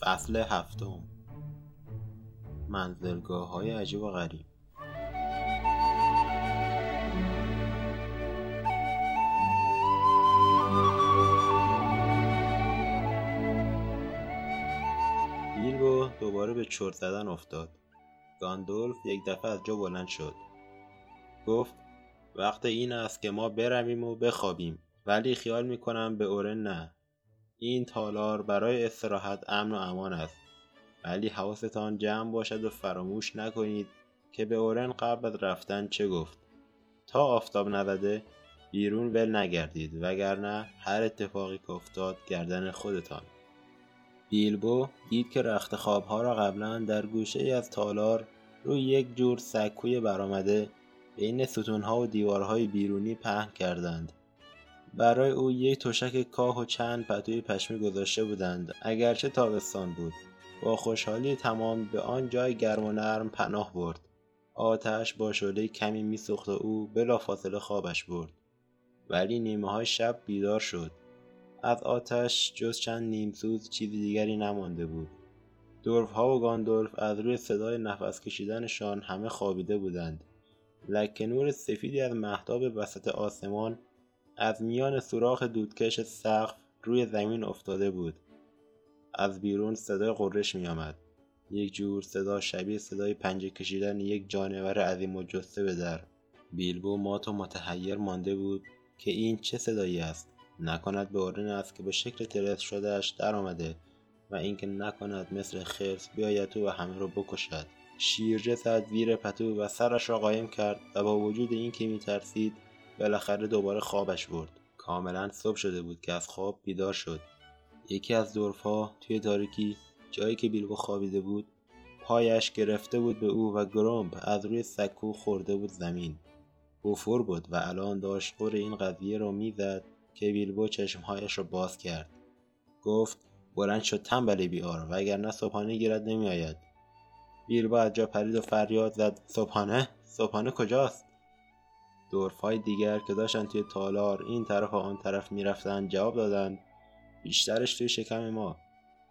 فصل هفتم. منزلگاه های عجیب و غریب. بیلبو دوباره به چرت زدن افتاد. گاندولف یک دفعه از جا بلند شد. گفت وقت این است که ما برویم و بخوابیم ولی خیال می‌کنم به اورن نه. این تالار برای استراحت امن و امان است. ولی حواستان جمع باشد و فراموش نکنید که به اورن قبل از رفتن چه گفت. تا آفتاب نزده بیرون ول نگردید وگرنه هر اتفاقی که افتاد گردن خودتان. بیلبو دید که رخت خوابها را قبلا در گوشه از تالار روی یک جور سکوی برآمده بین ستونها و دیوارهای بیرونی پهن کردند. برای او یک تشک کاه و چند پتوی پشمی گذاشته بودند. اگرچه تابستان بود. با خوشحالی تمام به آن جای گرم و نرم پناه برد. آتش با شعله کمی میسوخت و او بلافاصله خوابش برد. ولی نیمه های شب بیدار شد. از آتش جز چند نیمسوز چیزی دیگری نمانده بود. دورف ها و گاندولف از روی صدای نفس کشیدنشان همه خوابیده بودند. لکه نور سفیدی از محتاب وسط آسمان از میان سوراخ دودکش سقف روی زمین افتاده بود. از بیرون صدای قررش می آمد. یک جور صدا شبیه صدای پنجه کشیدن یک جانور عظیم و جسته به در. بیلبو مات و متحیر مانده بود که این چه صدایی است. نکند به اورن است که به شکل ترس شدهش در آمده و اینکه نکند مثل خرس بیاید تو و همه را بکشد. شیرجه زد زیر پتو و سرش را قایم کرد و با وجود اینکه میترسید بالاخره دوباره خوابش برد. کاملا صبح شده بود که از خواب بیدار شد. یکی از دورفها توی تاریکی جایی که بیلبو خوابیده بود پایش گرفته بود به او و گرومب از روی سکو خورده بود زمین. بوفور بود و الان داشت خور این قضیه را می‌زد که بیلبو چشمهایش را باز کرد. گفت بلند شد تنبل بیار وگرنه صبحانه گیرد نمیآید. بیلبو از جا پرید و فریاد زد صبحانه؟ صبحانه کجاست؟ دورفهای دیگر که داشتن توی تالار این طرف و آن طرف می‌رفتند جواب دادند بیشترش توی شکم ما.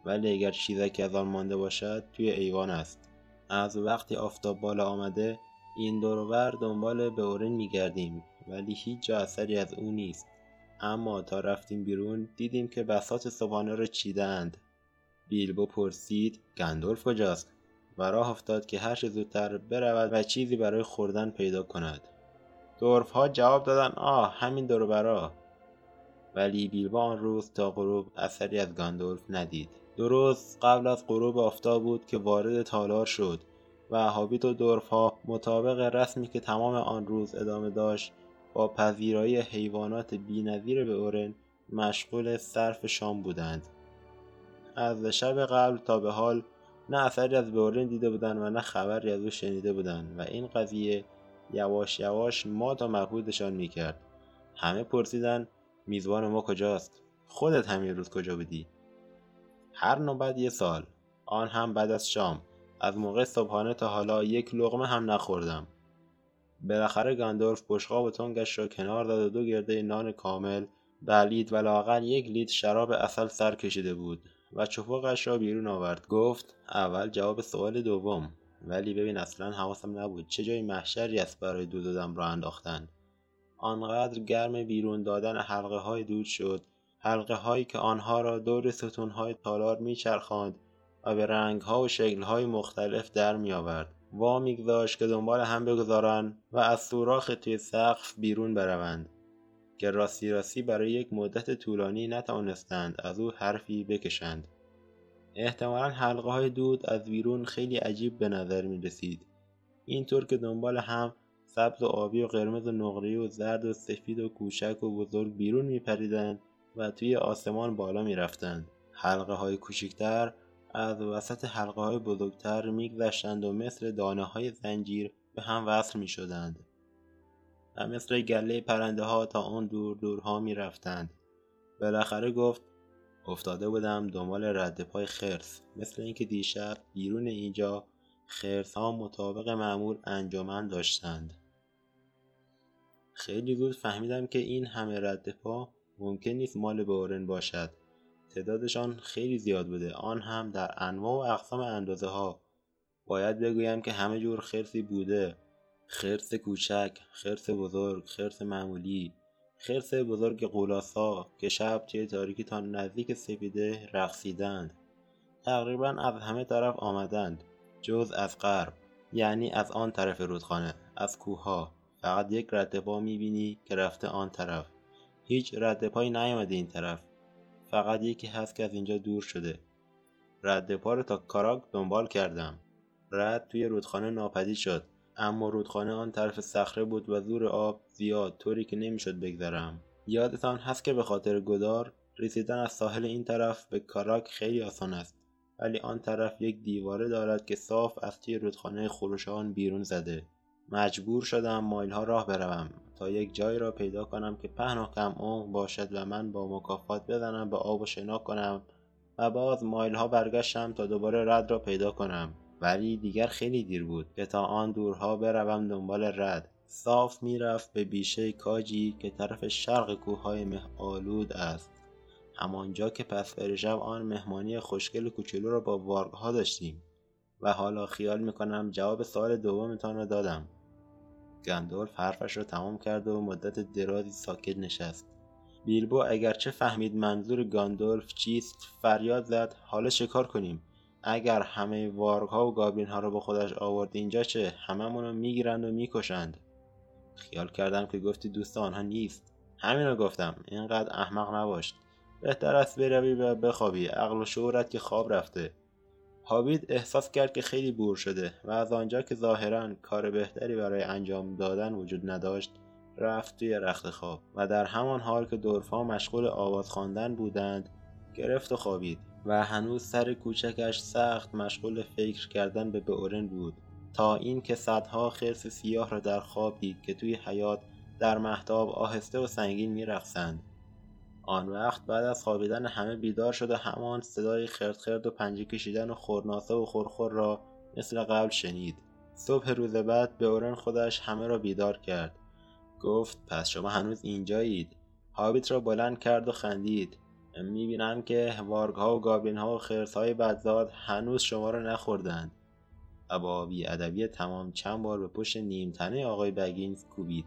ولی اگر چیزکی از آن مانده باشد توی ایوان است. از وقتی آفتاب بالا آمده این دورور دنبال به اورن میگردیم. ولی هیچ جا اثری از او نیست. اما تا رفتیم بیرون دیدیم که بسات صبحانه را چیدند. بیلبو پرسید گندولف کجاست؟ و راه افتاد که هر زودتر برود و چیزی برای خوردن پیدا کند. دورف ها جواب دادن آه همین دور برا. ولی بیلبا آن روز تا غروب اثری از گاندولف ندید. درست قبل از غروب آفتاب بود که وارد تالار شد و هابیت و دورف ها مطابق رسمی که تمام آن روز ادامه داشت با پذیرایی حیوانات بینظیر به اورن مشغول صرف شام بودند. از شب قبل تا به حال نه اثری از بورن دیده بودند و نه خبری از او شنیده بودند و این قضیه یواش یواش ما تا مبهودشان می‌کرد. همه پرسیدن میزبان ما کجاست؟ خودت همین روز کجا بودی؟ هر نوبت یه سال. آن هم بعد از شام. از موقع صبحانه تا حالا یک لغمه هم نخوردم. بالاخره گاندورف بشقاب و تنگش را کنار داد و دو گرده نان کامل بلید و لاقل یک لیتر شراب اصل سر کشیده بود و چپقش را بیرون آورد. گفت اول جواب سوال دوم. ولی ببین اصلا حواسم نبود. چه جای محشری است برای دو دادم را انداختن؟ آنقدر گرم بیرون دادن حلقه های دود شد. حلقه هایی که آنها را دور ستون های تالار میچرخاند و به رنگ ها و شکل های مختلف در می آورد وا میگذاشت که دنبال هم بگذارند و از سوراخ توی سقف بیرون بروند. که راستی راستی برای یک مدت طولانی نتوانستند از او حرفی بکشند. احتمالا حلقه های دود از بیرون خیلی عجیب به نظر می رسید اینطور که دنبال هم سبز و آبی و قرمز و نقره و زرد و سفید و کوچک و بزرگ بیرون می پریدن و توی آسمان بالا می رفتند. حلقه های کوچکتر از وسط حلقه های بزرگتر میگذشتند و مثل دانه های زنجیر به هم وصل می شدند. و مثل گله پرنده ها تا آن دور دورها می رفتند. بالاخره گفت افتاده بودم دنبال رد پای خرس. مثل اینکه دیشب بیرون اینجا خرس ها مطابق معمول انجامن داشتند. خیلی زود فهمیدم که این همه رد پا ممکن نیست مال بورن باشد. تعدادشان خیلی زیاد بوده. آن هم در انواع و اقسام اندازه ها باید بگویم که همه جور خرسی بوده. خرس کوچک خرس بزرگ خرس معمولی. خرس بزرگ قولاسا که شب توی تاریکی تا نزدیک سپیده رقصیدند. تقریبا از همه طرف آمدند جز از غرب یعنی از آن طرف رودخانه از کوهها. فقط یک رد پا می‌بینی که رفته آن طرف. هیچ رد پایی نیامده این طرف. فقط یکی هست که از اینجا دور شده. رد پا رو تا کاراک دنبال کردم. رد توی رودخانه ناپدید شد. اما رودخانه آن طرف صخره بود و زور آب زیاد طوری که نمی‌شد بگذرم. یادتان هست که به خاطر گدار رسیدن از ساحل این طرف به کاراک خیلی آسان است ولی آن طرف یک دیواره دارد که صاف از توی رودخانه خروشان بیرون زده. مجبور شدم مایل ها راه بروم تا یک جایی را پیدا کنم که پهن و کم عمق باشد و من با مکافات بزنم به آب و شنا کنم و باز مایل ها برگشتم تا دوباره رد را پیدا کنم. ولی دیگر خیلی دیر بود که تا آن دورها بروم دنبال رد. صاف می‌رفت به بیشه کاجی که طرف شرق کوههای مه آلود است. همانجا که پس شب آن مهمانی خوشگل کوچولو را با وارگها داشتیم و حالا خیال می‌کنم جواب سوال دومتان را دادم. گندولف حرفش را تمام کرد و مدت درازی ساکت نشست. بیلبو اگرچه فهمید منظور گاندولف چیست فریاد زد حالا چه کنیم؟ اگر همه وارگ ها و گابلین ها رو با خودش آورد اینجا چه؟ هممون رو می‌گیرند و می‌کشند. خیال کردم که گفتی دوست آنها نیست. همین رو گفتم. اینقدر احمق نباش بهتر است بروی و بخوابی. عقل و شعورت که خواب رفته. هابید احساس کرد که خیلی بور شده و از آنجا که ظاهرا کار بهتری برای انجام دادن وجود نداشت رفت توی رخت خواب و در همان حال که دورفا مشغول آواز خواندن بودند گرفت و خوابید. و هنوز سر کوچکش سخت مشغول فکر کردن به بورن بود. تا اینکه صدها خرس سیاه را در خواب دید که توی حیات در محتاب آهسته و سنگین میرقصند. آن وقت بعد از خوابیدن همه بیدار شد و همان صدای خرد خرد و پنجه کشیدن و خورناسه و خورخور را مثل قبل شنید. صبح روز بعد بورن خودش همه را بیدار کرد. گفت پس شما هنوز اینجایید؟ هابیت را بلند کرد و خندید. می‌بینم که وارگ ها و گابین ها و خرس های بدزاد هنوز شما را نخوردند و با ادبی تمام چند بار به پشت نیمتنه آقای بگینز کوبید.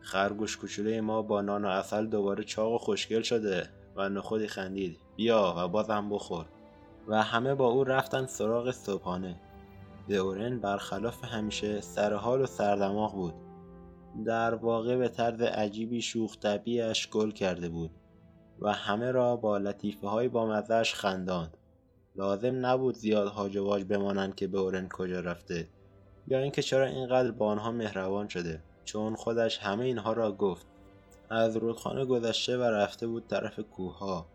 خرگوش کوچوله ما با نان و اصل دوباره چاق و خوشگل شده و نخودی خندید. بیا و بازم بخور. و همه با او رفتن سراغ صبحانه. اورن برخلاف همیشه سرحال و سردماغ بود. در واقع به طرز عجیبی شوخ طبیعش گل کرده بود. و همه را با لطیفه های با مزش خنداند. لازم نبود زیاد هاج بمانند که به اورن کجا رفته یا اینکه چرا اینقدر با آنها مهربان شده چون خودش همه اینها را گفت. از رودخانه گذشته و رفته بود طرف کوهها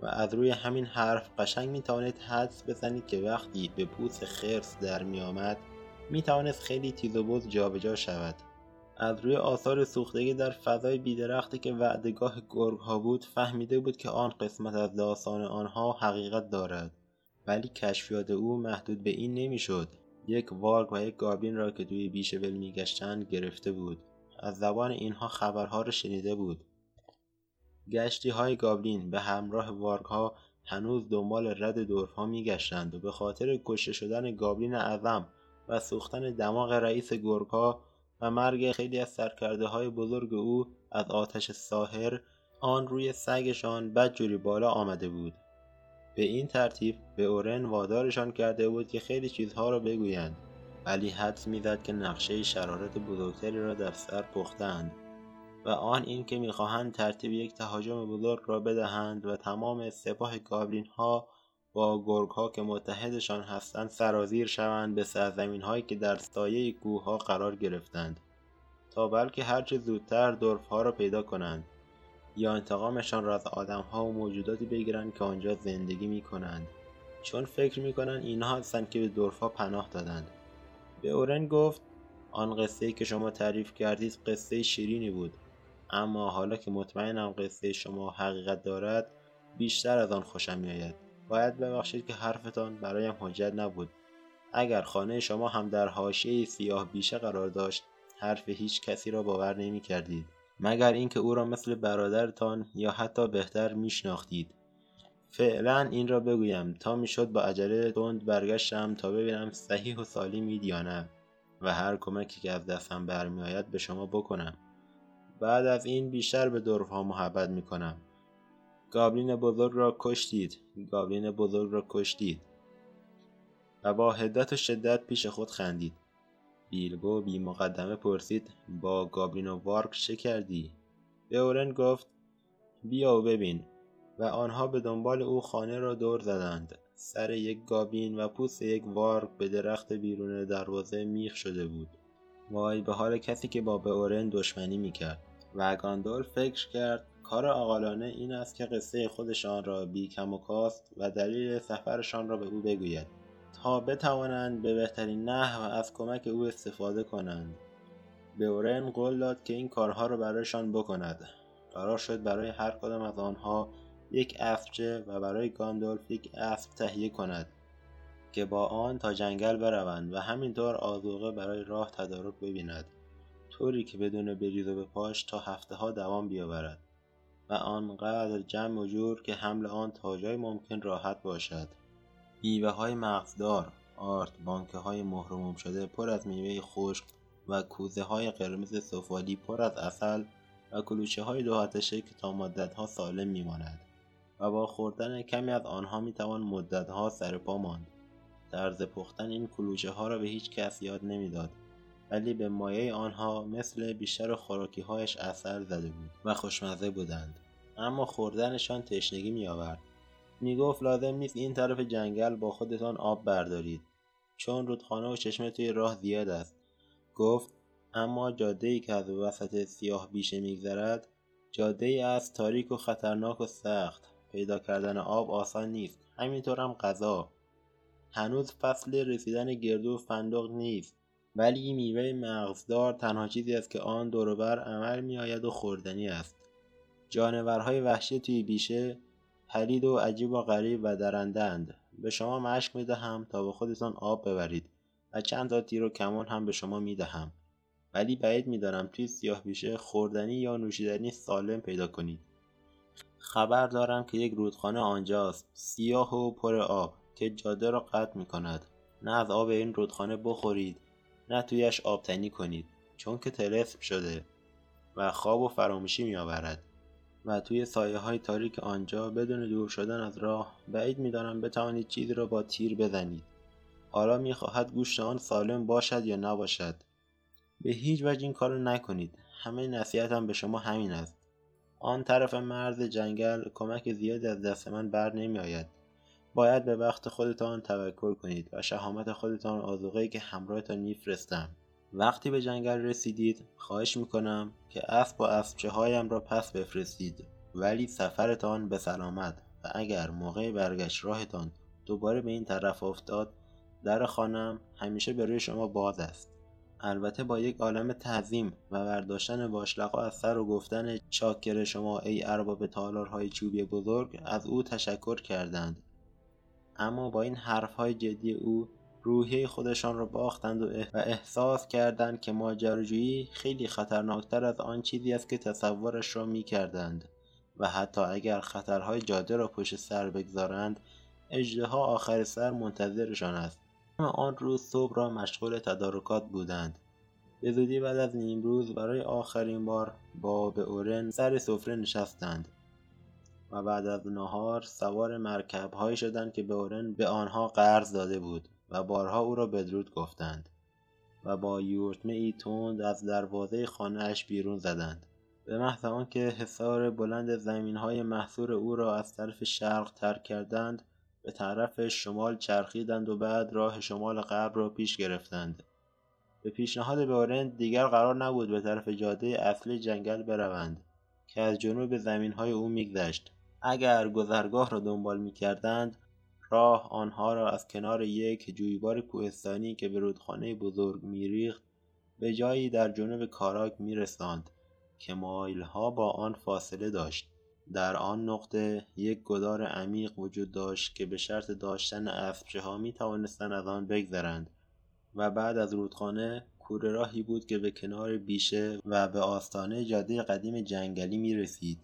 و از روی همین حرف قشنگ می توانید حدس بزنید که وقتی به پوست خرس در می آمد می خیلی تیز و بز جابجا شود. از روی آثار سوختگی در فضای بیدرختی که وعدگاه گرگ ها بود فهمیده بود که آن قسمت از داستان آنها حقیقت دارد. ولی کشفیات او محدود به این نمی‌شد. یک وارگ و یک گابین را که توی بیشه ول میگشتند گرفته بود. از زبان اینها خبرها را شنیده بود. گشتی های گابلین به همراه وارگ ها هنوز دنبال رد دورف میگشتند و به خاطر کشته شدن گابلین اعظم و سوختن دماغ رئیس گرگ ها و مرگ خیلی از سرکرده های بزرگ او از آتش ساحر آن روی سگشان بدجوری بالا آمده بود. به این ترتیب به اورن وادارشان کرده بود که خیلی چیزها را بگویند ولی حدس می‌زد که نقشه شرارت بزرگتری را در سر پختند و آن این که می‌خواهند ترتیب یک تهاجم بزرگ را بدهند و تمام سپاه گابلین ها با گرگ ها که متحدشان هستند سرازیر شوند به سرزمین هایی که در سایه کوه ها قرار گرفتند تا بلکه هرچه زودتر دورف ها را پیدا کنند یا انتقامشان را از ها و موجوداتی بگیرند که آنجا زندگی می کنند چون فکر می کنند اینها هستند که به دورفا پناه دادند. به اورن گفت آن قصه که شما تعریف کردید قصه شیرینی بود اما حالا که مطمئنم قصه شما حقیقت دارد بیشتر از آن خوشم میآید. باید ببخشید که حرفتان برایم حجت نبود. اگر خانه شما هم در حاشیه سیاه بیشه قرار داشت حرف هیچ کسی را باور نمی کردید. مگر اینکه او را مثل برادرتان یا حتی بهتر میشناختید فعلا این را بگویم. تا می‌شد با عجله تند برگشتم تا ببینم صحیح و سالیمید یا نه و هر کمکی که از دستم برمیآید به شما بکنم. بعد از این بیشتر به دورها محبت می‌کنم گابلین بزرگ را کشتید. گابلین بزرگ را کشتید. و با هدت و شدت پیش خود خندید. بیلبو بی مقدمه پرسید با گابلین و وارک چه کردی؟ اورن گفت بیا و ببین. و آنها به دنبال او خانه را دور زدند. سر یک گابین و پوست یک وارک به درخت بیرون دروازه میخ شده بود. وای به حال کسی که با اورن دشمنی می‌کرد. و گاندول فکر کرد کار اقالانه این است که قصه خودشان را بی کم و کاست و دلیل سفرشان را به او بگوید تا بتوانند به بهترین نحو از کمک او استفاده کنند. اورن قول داد که این کارها را برایشان بکند. قرار شد برای هر کدام از آنها یک اسبچه و برای گاندولف یک اسب تهیه کند که با آن تا جنگل بروند و همینطور آذوقه برای راه تدارک ببیند. طوری که بدون بریز و به پاش تا هفته ها دوام بیاورد. و آنقدر جمع و جور که حمل آن تا جای ممکن راحت باشد. میوه های مغزدار آرد بانکه های مهرموم شده پر از میوه خشک و کوزه های قرمز سفالی پر از اصل و کلوچه های دو که تا مدت ها سالم میماند و با خوردن کمی از آنها می‌توان مدت ها سر پا ماند. طرز پختن این کلوچه ها را به هیچ کس یاد نمی‌داد ولی به مایه آنها مثل بیشتر خوراکی هایش اثر زده بود و خوشمزه بودند. اما خوردنشان تشنگی می آورد می گفت لازم نیست این طرف جنگل با خودتان آب بردارید. چون رودخانه و چشمه توی راه زیاد است. گفت اما جاده ای که از وسط سیاه بیشه میگذرد جاده ای است تاریک و خطرناک و سخت. پیدا کردن آب آسان نیست. همینطور هم غذا. هنوز فصل رسیدن گردو و فندق نیست. ولی میوه مغزدار تنها چیزی است که آن دوروبر عمل میآید و خوردنی است. جانورهای وحشی توی بیشه پلید و عجیب و غریب و درندند به شما مشک می دهم تا به خودتان آب ببرید و چند تا تیر و کمان هم به شما می دهم ولی بعید می‌دانم توی سیاه بیشه خوردنی یا نوشیدنی سالم پیدا کنید. خبر دارم که یک رودخانه آنجاست سیاه و پر آب که جاده را قطع می کند نه از آب این رودخانه بخورید نه تویش آبتنی کنید چون که تلسم شده و خواب و فراموشی می آورد و توی سایه های تاریک آنجا بدون دور شدن از راه بعید می‌دانم بتوانید چیزی را با تیر بزنید. حالا می‌خواهد گوشت آن سالم باشد یا نباشد؟ به هیچ وجه این کارو نکنید. همه نصیحتم به شما همین است. آن طرف مرز جنگل کمک زیادی از دست من بر نمی آید. باید به وقت خودتان توکل کنید و شهامت خودتان آزوغهی که همراهتان میفرستم. وقتی به جنگل رسیدید خواهش می‌کنم که اسب و اسبچه هایم را پس بفرستید. ولی سفرتان به سلامت و اگر موقع برگشت راهتان دوباره به این طرف افتاد در خانم همیشه به روی شما باز است. البته با یک عالم تعظیم و برداشتن باشلقا از سر و گفتن چاکر شما ای ارباب تالارهای چوبی بزرگ از او تشکر کردند. اما با این حرفهای جدی او روحیه خودشان را باختند و احساس کردند که ماجراجویی خیلی خطرناکتر از آن چیزی است که تصورش را می کردند و حتی اگر خطرهای جاده را پشت سر بگذارند اجدها آخر سر منتظرشان است. آن روز صبح را مشغول تدارکات بودند. به زودی بعد از نیمروز برای آخرین بار با به اورن سر سفره نشستند و بعد از نهار سوار مرکب هایی شدند که به اورن به آنها قرض داده بود. و بارها او را بدرود گفتند و با یورتمه ای تند از دروازه خانهاش بیرون زدند. به محض آنکه حصار بلند زمین های محصور او را از طرف شرق ترک کردند به طرف شمال چرخیدند و بعد راه شمال غرب را پیش گرفتند. به پیشنهاد بارند دیگر قرار نبود به طرف جاده اصلی جنگل بروند که از جنوب زمین های او میگذشت. اگر گذرگاه را دنبال می‌کردند راه آنها را از کنار یک جویبار کوهستانی که به رودخانه بزرگ میریخت به جایی در جنوب کاراک میرساند که مایلها با آن فاصله داشت در آن نقطه یک گدار عمیق وجود داشت که به شرط داشتن اسبچه ها می توانستند از آن بگذرند و بعد از رودخانه کوره راهی بود که به کنار بیشه و به آستانه جاده قدیم جنگلی می رسید.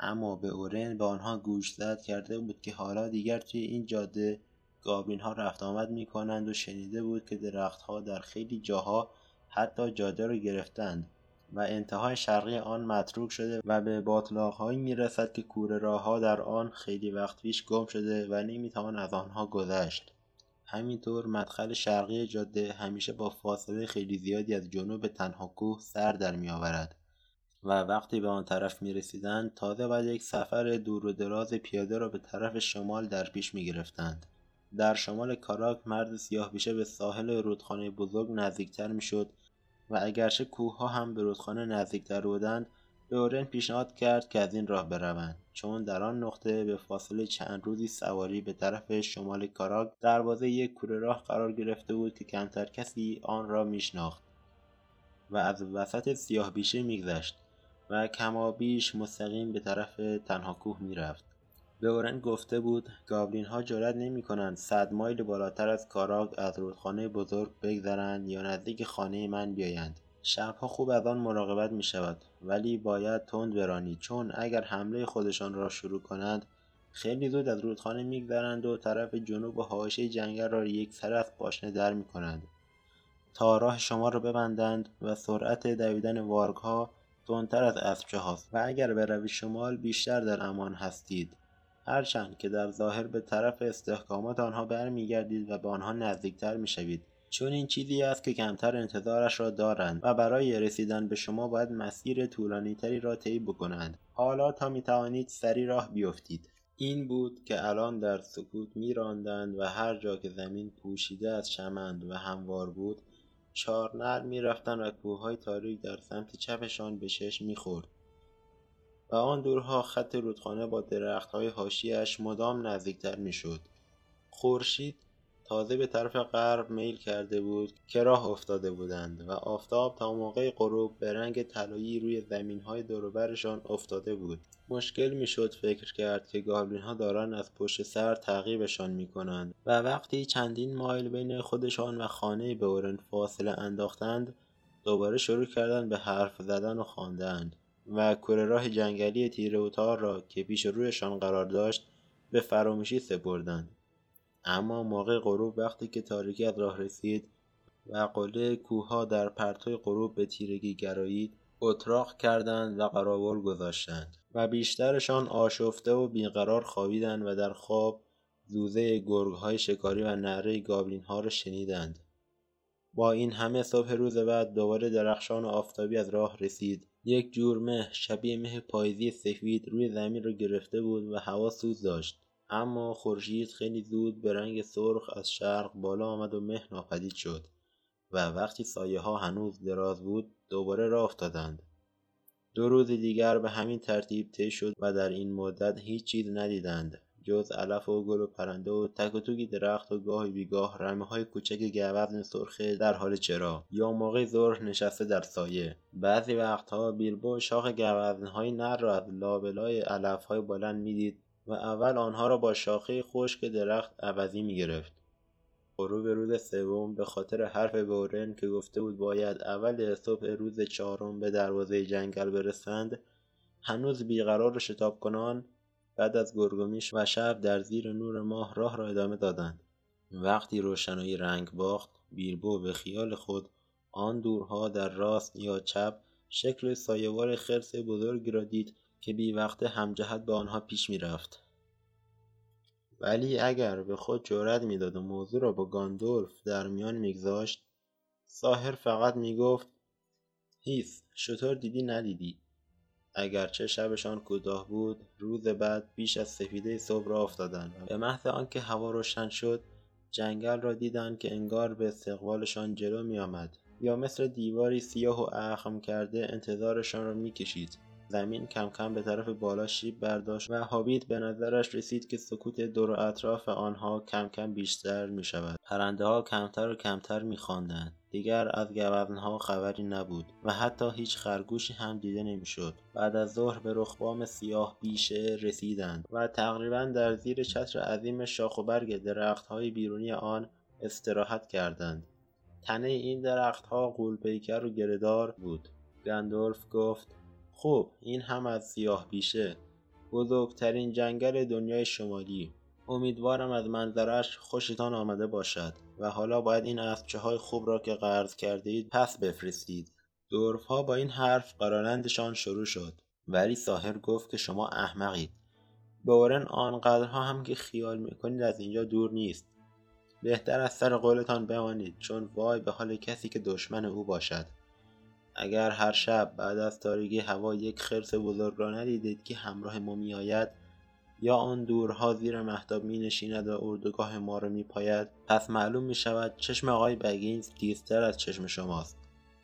اما به اورن به آنها گوش زد کرده بود که حالا دیگر توی این جاده گابلین ها رفت آمد می کنند و شنیده بود که درختها در خیلی جاها حتی جاده را گرفتند و انتهای شرقی آن متروک شده و به باطلاقهایی می رسد که کوره راه ها در آن خیلی وقت پیش گم شده و نمی‌توان از آنها گذشت. همینطور مدخل شرقی جاده همیشه با فاصله خیلی زیادی از جنوب تنها کوه سر در می آورد و وقتی به آن طرف می رسیدند تازه بعد یک سفر دور و دراز پیاده را به طرف شمال در پیش می گرفتند. در شمال کاراک مرد سیاه بیشه به ساحل رودخانه بزرگ نزدیکتر می شد و اگرچه کوه ها هم به رودخانه نزدیکتر بودند به اورن پیشنهاد کرد که از این راه بروند چون در آن نقطه به فاصله چند روزی سواری به طرف شمال کاراک دروازه یک کوره راه قرار گرفته بود که کمتر کسی آن را میشناخت و از وسط سیاه بیشه میگذشت و کمابیش مستقیم به طرف تنها کوه می‌رفت. به اورن گفته بود گابلین ها جرأت نمی کنند صد مایل بالاتر از کاراگ از رودخانه بزرگ بگذرند یا نزدیک خانه من بیایند. شبها خوب از آن مراقبت می شود ولی باید تند برانی چون اگر حمله خودشان را شروع کنند خیلی زود از رودخانه میگذرند و طرف جنوب و حاشیه جنگل را یک سر از پاشنه در می کنند تا راه شما را ببندند و سرعت دویدن وارگها تندتر از اسبچه هاست و اگر بروی شمال بیشتر در امان هستید. هرچند که در ظاهر به طرف استحکامات آنها برمیگردید و به آنها نزدیکتر می‌شوید. چون این چیزی است که کمتر انتظارش را دارند و برای رسیدن به شما باید مسیر طولانیتری را طی بکنند. حالا تا می توانید سری راه بیفتید. این بود که الان در سکوت میراندند و هر جا که زمین پوشیده از چمند و هموار بود چهار نر می‌رفتند و کوههای تاریک در سمت چپشان به چشم می‌خورد. و آن دورها خط رودخانه با درختهای حاشیهاش مدام نزدیکتر می‌شد. خورشید تازه به طرف غرب میل کرده بود که راه افتاده بودند و آفتاب تا موقع غروب به رنگ طلایی روی زمین های دوروبرشان افتاده بود. مشکل می‌شد فکر کرد که گابلین ها دارن از پشت سر تعقیبشان می کنند و وقتی چندین مایل بین خودشان و خانه به اورن فاصله انداختند دوباره شروع کردند به حرف زدن و خواندند و کوره راه جنگلی تیره را که پیش رویشان قرار داشت به فراموشی سپردند. اما موقع غروب وقتی که تاریکی از راه رسید و قله کوهها در پرتوی غروب به تیرگی گرایید اتراق کردند و قراول گذاشتند و بیشترشان آشفته و بیقرار خوابیدند و در خواب زوزه گرگهای شکاری و نعره گابلین ها را شنیدند. با این همه صبح روز بعد دوباره درخشان و آفتابی از راه رسید. یک جور مه شبیه مه پاییزی سفید روی زمین را گرفته بود و هوا سوز داشت. اما خورشید خیلی زود به رنگ سرخ از شرق بالا آمد و مه ناپدید شد و وقتی سایه ها هنوز دراز بود دوباره راه افتادند. دو روز دیگر به همین ترتیب طی شد و در این مدت هیچ چیز ندیدند جز علف و گل و پرنده و تک و توکی درخت و گاهی بیگاه رمه های کوچک گوزن سرخه در حال چرا یا موقع ظهر نشسته در سایه. بعضی وقتها بیلبو شاخ گوزنهای نر را از لابلای علفهای بلند می‌دید و اول آنها را با شاخه خشک درخت عوضی می‌گرفت. غروب روز سوم به خاطر حرف بورن که گفته بود باید اول صبح روز چهارم به دروازه جنگل برسند هنوز بیقرار و شتاب کنان بعد از گرگومیش و شب در زیر نور ماه راه را ادامه دادند. وقتی روشنایی رنگ باخت بیلبو به خیال خود آن دورها در راست یا چپ شکل سایوار خرس بزرگی را دید که بی وقت همجهت به آنها پیش می رفت. ولی اگر به خود جرأت می‌داد و موضوع را با گاندولف در میان میگذاشت ساهر فقط می‌گفت هیس شطور دیدی ندیدی اگرچه شبشان کوتاه بود روز بعد بیش از سفیده صبح را افتادند به محض آنکه هوا روشن شد جنگل را دیدند که انگار به استقبالشان جلو می آمد یا مثل دیواری سیاه و اخم کرده انتظارشان را می‌کشید زمین کم کم به طرف بالا شیب برداشت و هابیت به نظرش رسید که سکوت دور اطراف آنها کم کم بیشتر می شود. پرنده ها کمتر و کمتر می خواندند. دیگر از گوزنها خبری نبود و حتی هیچ خرگوشی هم دیده نمی‌شد. بعد از ظهر به رخبام سیاه بیشه رسیدند و تقریبا در زیر چتر عظیم شاخ و برگ درختهای بیرونی آن استراحت کردند. تنه این درختها قولپیکر و گردار بود. گندولف گفت خوب این هم از سیاه بیشه. بزرگترین جنگل دنیای شمالی. امیدوارم از منظرش خوشتان آمده باشد و حالا باید این اسبچه های خوب را که قرض کرده اید پس بفرستید. دورف ها با این حرف قرارندشان شروع شد. ولی ساحر گفت که شما احمقید. بورن آنقدرها هم که خیال می‌کنید از اینجا دور نیست. بهتر از سر قولتان بمانید چون وای به حال کسی که دشمن او باشد. اگر هر شب بعد از تاریکی هوا یک خرس بزرگ را ندیدید که همراه ما میآید یا آن دورها زیر محتاب می نشیند و اردوگاه ما را می پاید پس معلوم می شود چشم آقای بگینز تیزتر از چشم شماست.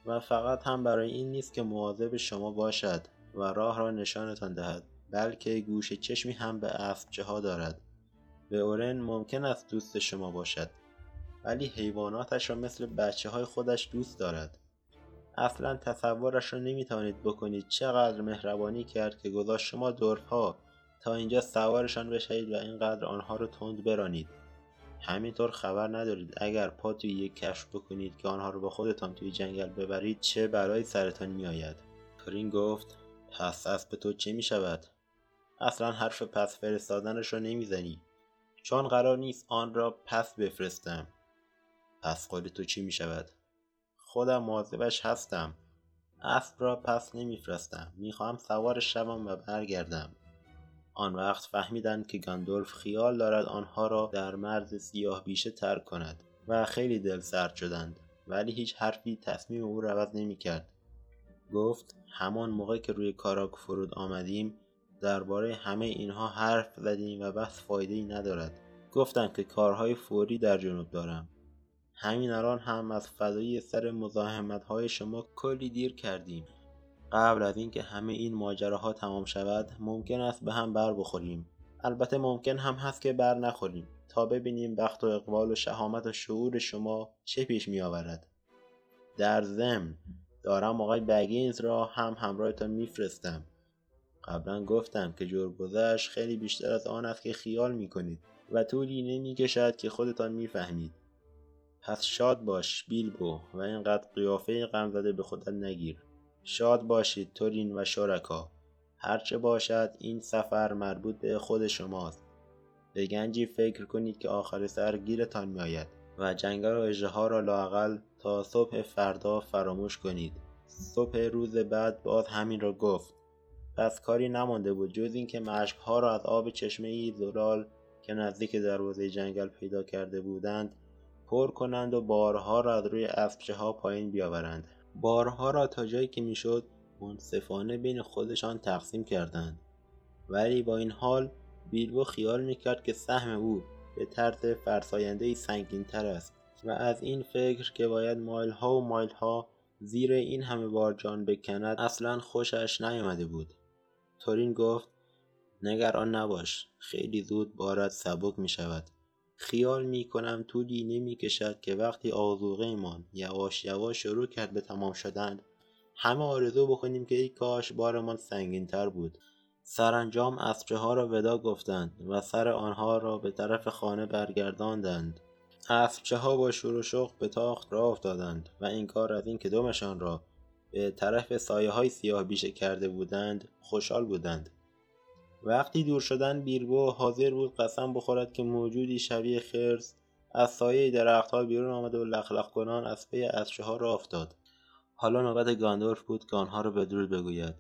و فقط هم برای این نیست که مواظب شما باشد و راه را نشانتان دهد بلکه گوش چشمی هم به اسبچه ها دارد. به اورن ممکن است دوست شما باشد ولی حیواناتش را مثل بچه های خودش دوست دارد. اصلا تصورش را نمی توانید بکنید. چقدر مهربانی کرد که گذاشت شما دورها تا اینجا سوارشان بشوید و اینقدر آنها را تند برانید. همینطور خبر ندارید. اگر پا توی یک کشف بکنید که آنها را با خودتان توی جنگل ببرید چه برای سرتان میآید؟ تورین گفت پس اسب تو چه می شود؟ اصلا حرف پس فرستادنش را نمی‌زنی. چون قرار نیست آن را پس بفرستم. پس قول تو چی می شود؟ خودم مواظبش هستم. اسب را پس نمیفرستم. می‌خواهم سوار شوم و برگردم. آن وقت فهمیدند که گاندولف خیال دارد آنها را در مرز سیاه بیشه ترک کند و خیلی دل سرد شدند ولی هیچ حرفی تصمیم او را عوض نمی‌کرد. گفت همان موقع که روی کاراک فرود آمدیم درباره همه اینها حرف زدیم و بس فایده ای ندارد. گفتم که کارهای فوری در جنوب دارم. همین الان هم از فضای سر مزاحمت های شما کلی دیر کردیم. قبل از اینکه همه این ماجراها تمام شود ممکن است به هم بر بخوریم. البته ممکن هم هست که بر نخوریم تا ببینیم بخت و اقبال و شهامت و شعور شما چه پیش می آورد در ضمن دارم آقای بگینز را هم همراهتان میفرستم. قبلا گفتم که جربزش خیلی بیشتر از آن است که خیال می کنید و طولی نمی کشد که خودتان می‌فهمید. پس شاد باش بیلبو و اینقدر قیافه غم زده به خودت نگیر. شاد باشید تورین و شرکا. هرچه باشد این سفر مربوط به خود شماست. به گنجی فکر کنید که آخر سر گیرتان میآید و جنگل و اژدها را لاقل تا صبح فردا فراموش کنید. صبح روز بعد باز همین را گفت. پس کاری نمانده بود جز اینکه مشکها را از آب چشمه ای زلال که نزدیک دروازه جنگل پیدا کرده بودند پر کنند و بارها را از روی اسبچه ها پایین بیاورند. بارها را تا جایی که می‌شد منصفانه بین خودشان تقسیم کردند. ولی با این حال بیلبو خیال می‌کرد که سهم او به طرز فرساینده سنگین تر است و از این فکر که باید مایل ها و مایل ها زیر این همه بار جان بکند اصلا خوشش نیامده بود. تورین گفت نگران نباش خیلی زود بارت سبک می شود خیال می کنم طولی نمی کشد که وقتی آزوغه مان یواش یواش شروع کرد به تمام شدن همه آرزو بکنیم که ای کاش بارمان سنگین تر بود. سرانجام اسبچه ها را ودا گفتند و سر آنها را به طرف خانه برگرداندند. اسبچه ها با شور و به تاخت را افتادند و این کار از اینکه دمشان را به طرف سایه های سیاه بیشه کرده بودند خوشحال بودند. وقتی دور شدن بیربو حاضر بود قسم بخورد که موجودی شبیه خرس از سایه درختها بیرون آمده و لخلخ کنان از پی اسچه ها را افتاد. حالا نوبت گاندورف بود که آنها را به درود بگوید.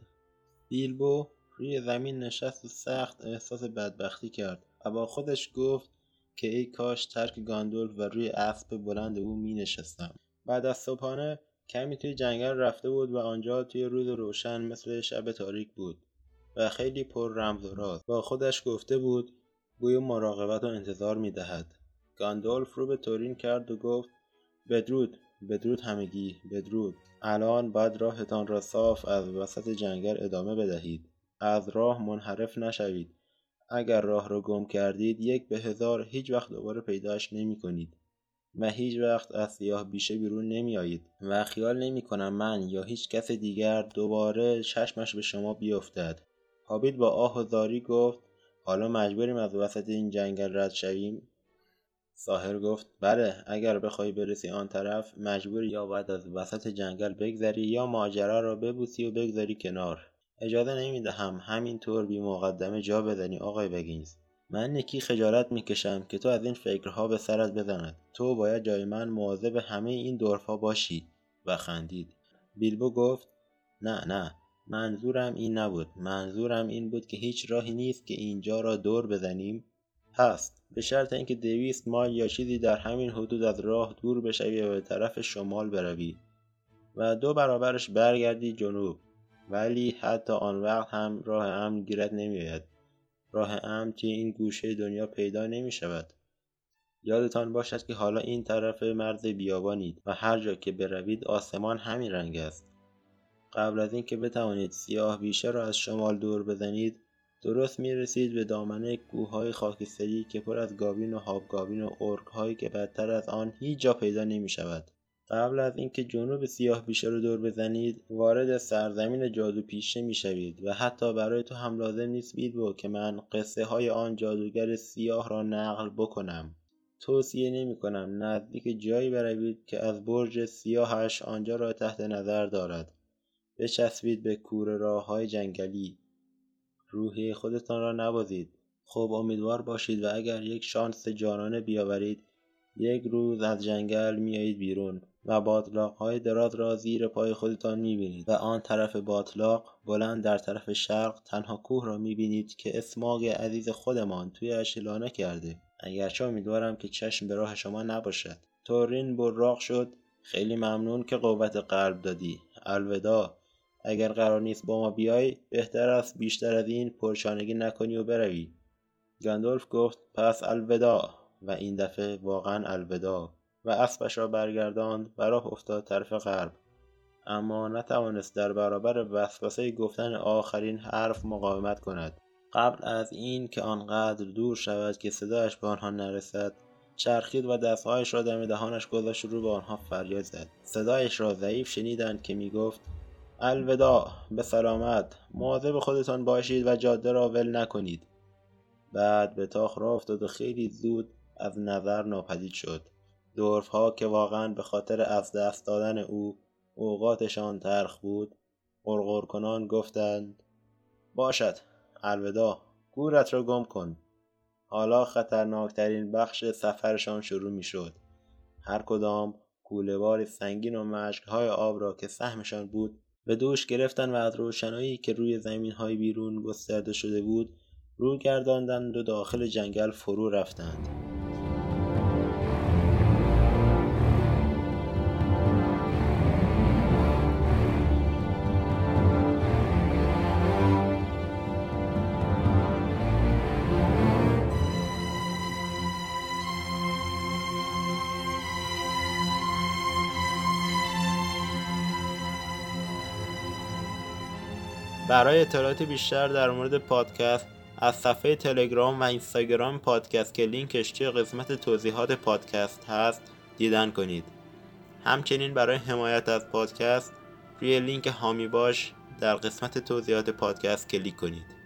بیلبو روی زمین نشست و سخت احساس بدبختی کرد. و با خودش گفت که ای کاش ترک گاندولف و روی اسب بلند او می نشستم بعد از صبحانه کمی توی جنگل رفته بود و آنجا توی روز روشن مثل شب تاریک بود. و خیلی پر رمز و راز. با خودش گفته بود بوی مراقبت و انتظار می دهد. گاندولف رو به تورین کرد و گفت بدرود بدرود همگی بدرود. الان باید راهتان را صاف از وسط جنگل ادامه بدهید. از راه منحرف نشوید. اگر راه را گم کردید یک به هزار هیچ وقت دوباره پیداش نمی کنید و هیچ وقت از سیاه بیشه بیرون نمی آیید. و خیال نمی کنم من یا هیچ کس دیگر دوباره چشمش به شما بیفتد. هابیت با آه و زاری گفت حالا مجبوریم از وسط این جنگل رد شویم. ساحر گفت بله اگر بخوای برسی آن طرف مجبوری یا باید از وسط جنگل بگذری یا ماجرا را ببوسی و بگذاری کنار. اجازه نمی‌دهم همینطور بی مقدمه جا بزنی آقای بگینز. من نکی خجالت می‌کشم که تو از این فکرها به سرت بزند. تو باید جای من مواظب همه این دورفها باشی. و خندید. بیلبو گفت نه نه منظورم این نبود. منظورم این بود که هیچ راهی نیست که اینجا را دور بزنیم. هست. به شرط اینکه دویست مایل یا چیزی در همین حدود از راه دور بشوی و به طرف شمال بروی و دو برابرش برگردی جنوب. ولی حتی آن وقت هم راه امن گیرت نمیآید. راه امن توی این گوشه دنیا پیدا نمی شود یادتان باشد که حالا این طرف مرز بیابانید و هر جا که بروید آسمان همین رنگ است. قبل از اینکه بتوانید سیاه بیشه را از شمال دور بزنید درست می رسید به دامنه کوههای خاکستری که پر از گاوین و هابگاوین و هایی که بدتر از آن هیچ جا پیدا نمی شود. قبل از اینکه جنوب سیاه بیشه رو دور بزنید وارد سرزمین جادو پیشه می شوید و حتی برای تو هم لازم نیست بید که من قصه های آن جادوگر سیاه را نقل بکنم توصیه نمی کنم نزدیک جایی بروید که از برج سیاهش آنجا را تحت نظر دارد بچسبید به کوره راه های جنگلی. روحی خودتان را نبازید خب امیدوار باشید و اگر یک شانس جانانه بیاورید یک روز از جنگل میایید بیرون و باطلاق های دراز را زیر پای خودتان می‌بینید و آن طرف باطلاق بلند در طرف شرق تنها کوه را می‌بینید که اسماگ عزیز خودمان توی اشلانه کرده. اگرچه امیدوارم که چشم به راه شما نباشد. تورین براق شد. خیلی ممنون که قوت قلب دادی. الوداع. اگر قرار نیست با ما بیای بهتر است بیشتر از این پرشانگی نکنی و بروی. گندولف گفت پس الوداع. و این دفعه واقعا الوداع. و اسبش را برگرداند و راه افتاد طرف غرب. اما نتوانست در برابر وسوسه گفتن آخرین حرف مقاومت کند. قبل از این که آنقدر دور شود که صدایش به آنها نرسد چرخید و دستهایش را دم دهانش گذاشت رو به آنها فریاد زد. صدایش را ضعیف شنیدند که می‌گفت الوداع به سلامت مواظب خودتان باشید و جاده را ول نکنید. بعد به تاخ را افتاد و خیلی زود از نظر ناپدید شد. دورف ها که واقعا به خاطر از دست دادن او اوقاتشان ترخ بود قرقر کنان گفتند باشد الوداع گورت را گم کن. حالا خطرناکترین بخش سفرشان شروع می شد هر کدام کولهبار سنگین و مشکهای آب را که سهمشان بود به دوش گرفتن و از روشنایی که روی زمین های بیرون گسترده شده بود رو گرداندند و داخل جنگل فرو رفتند. برای اطلاعات بیشتر در مورد پادکست از صفحه تلگرام و اینستاگرام پادکست که لینکش توی قسمت توضیحات پادکست هست دیدن کنید. همچنین برای حمایت از پادکست روی لینک حامی باش در قسمت توضیحات پادکست کلیک کنید.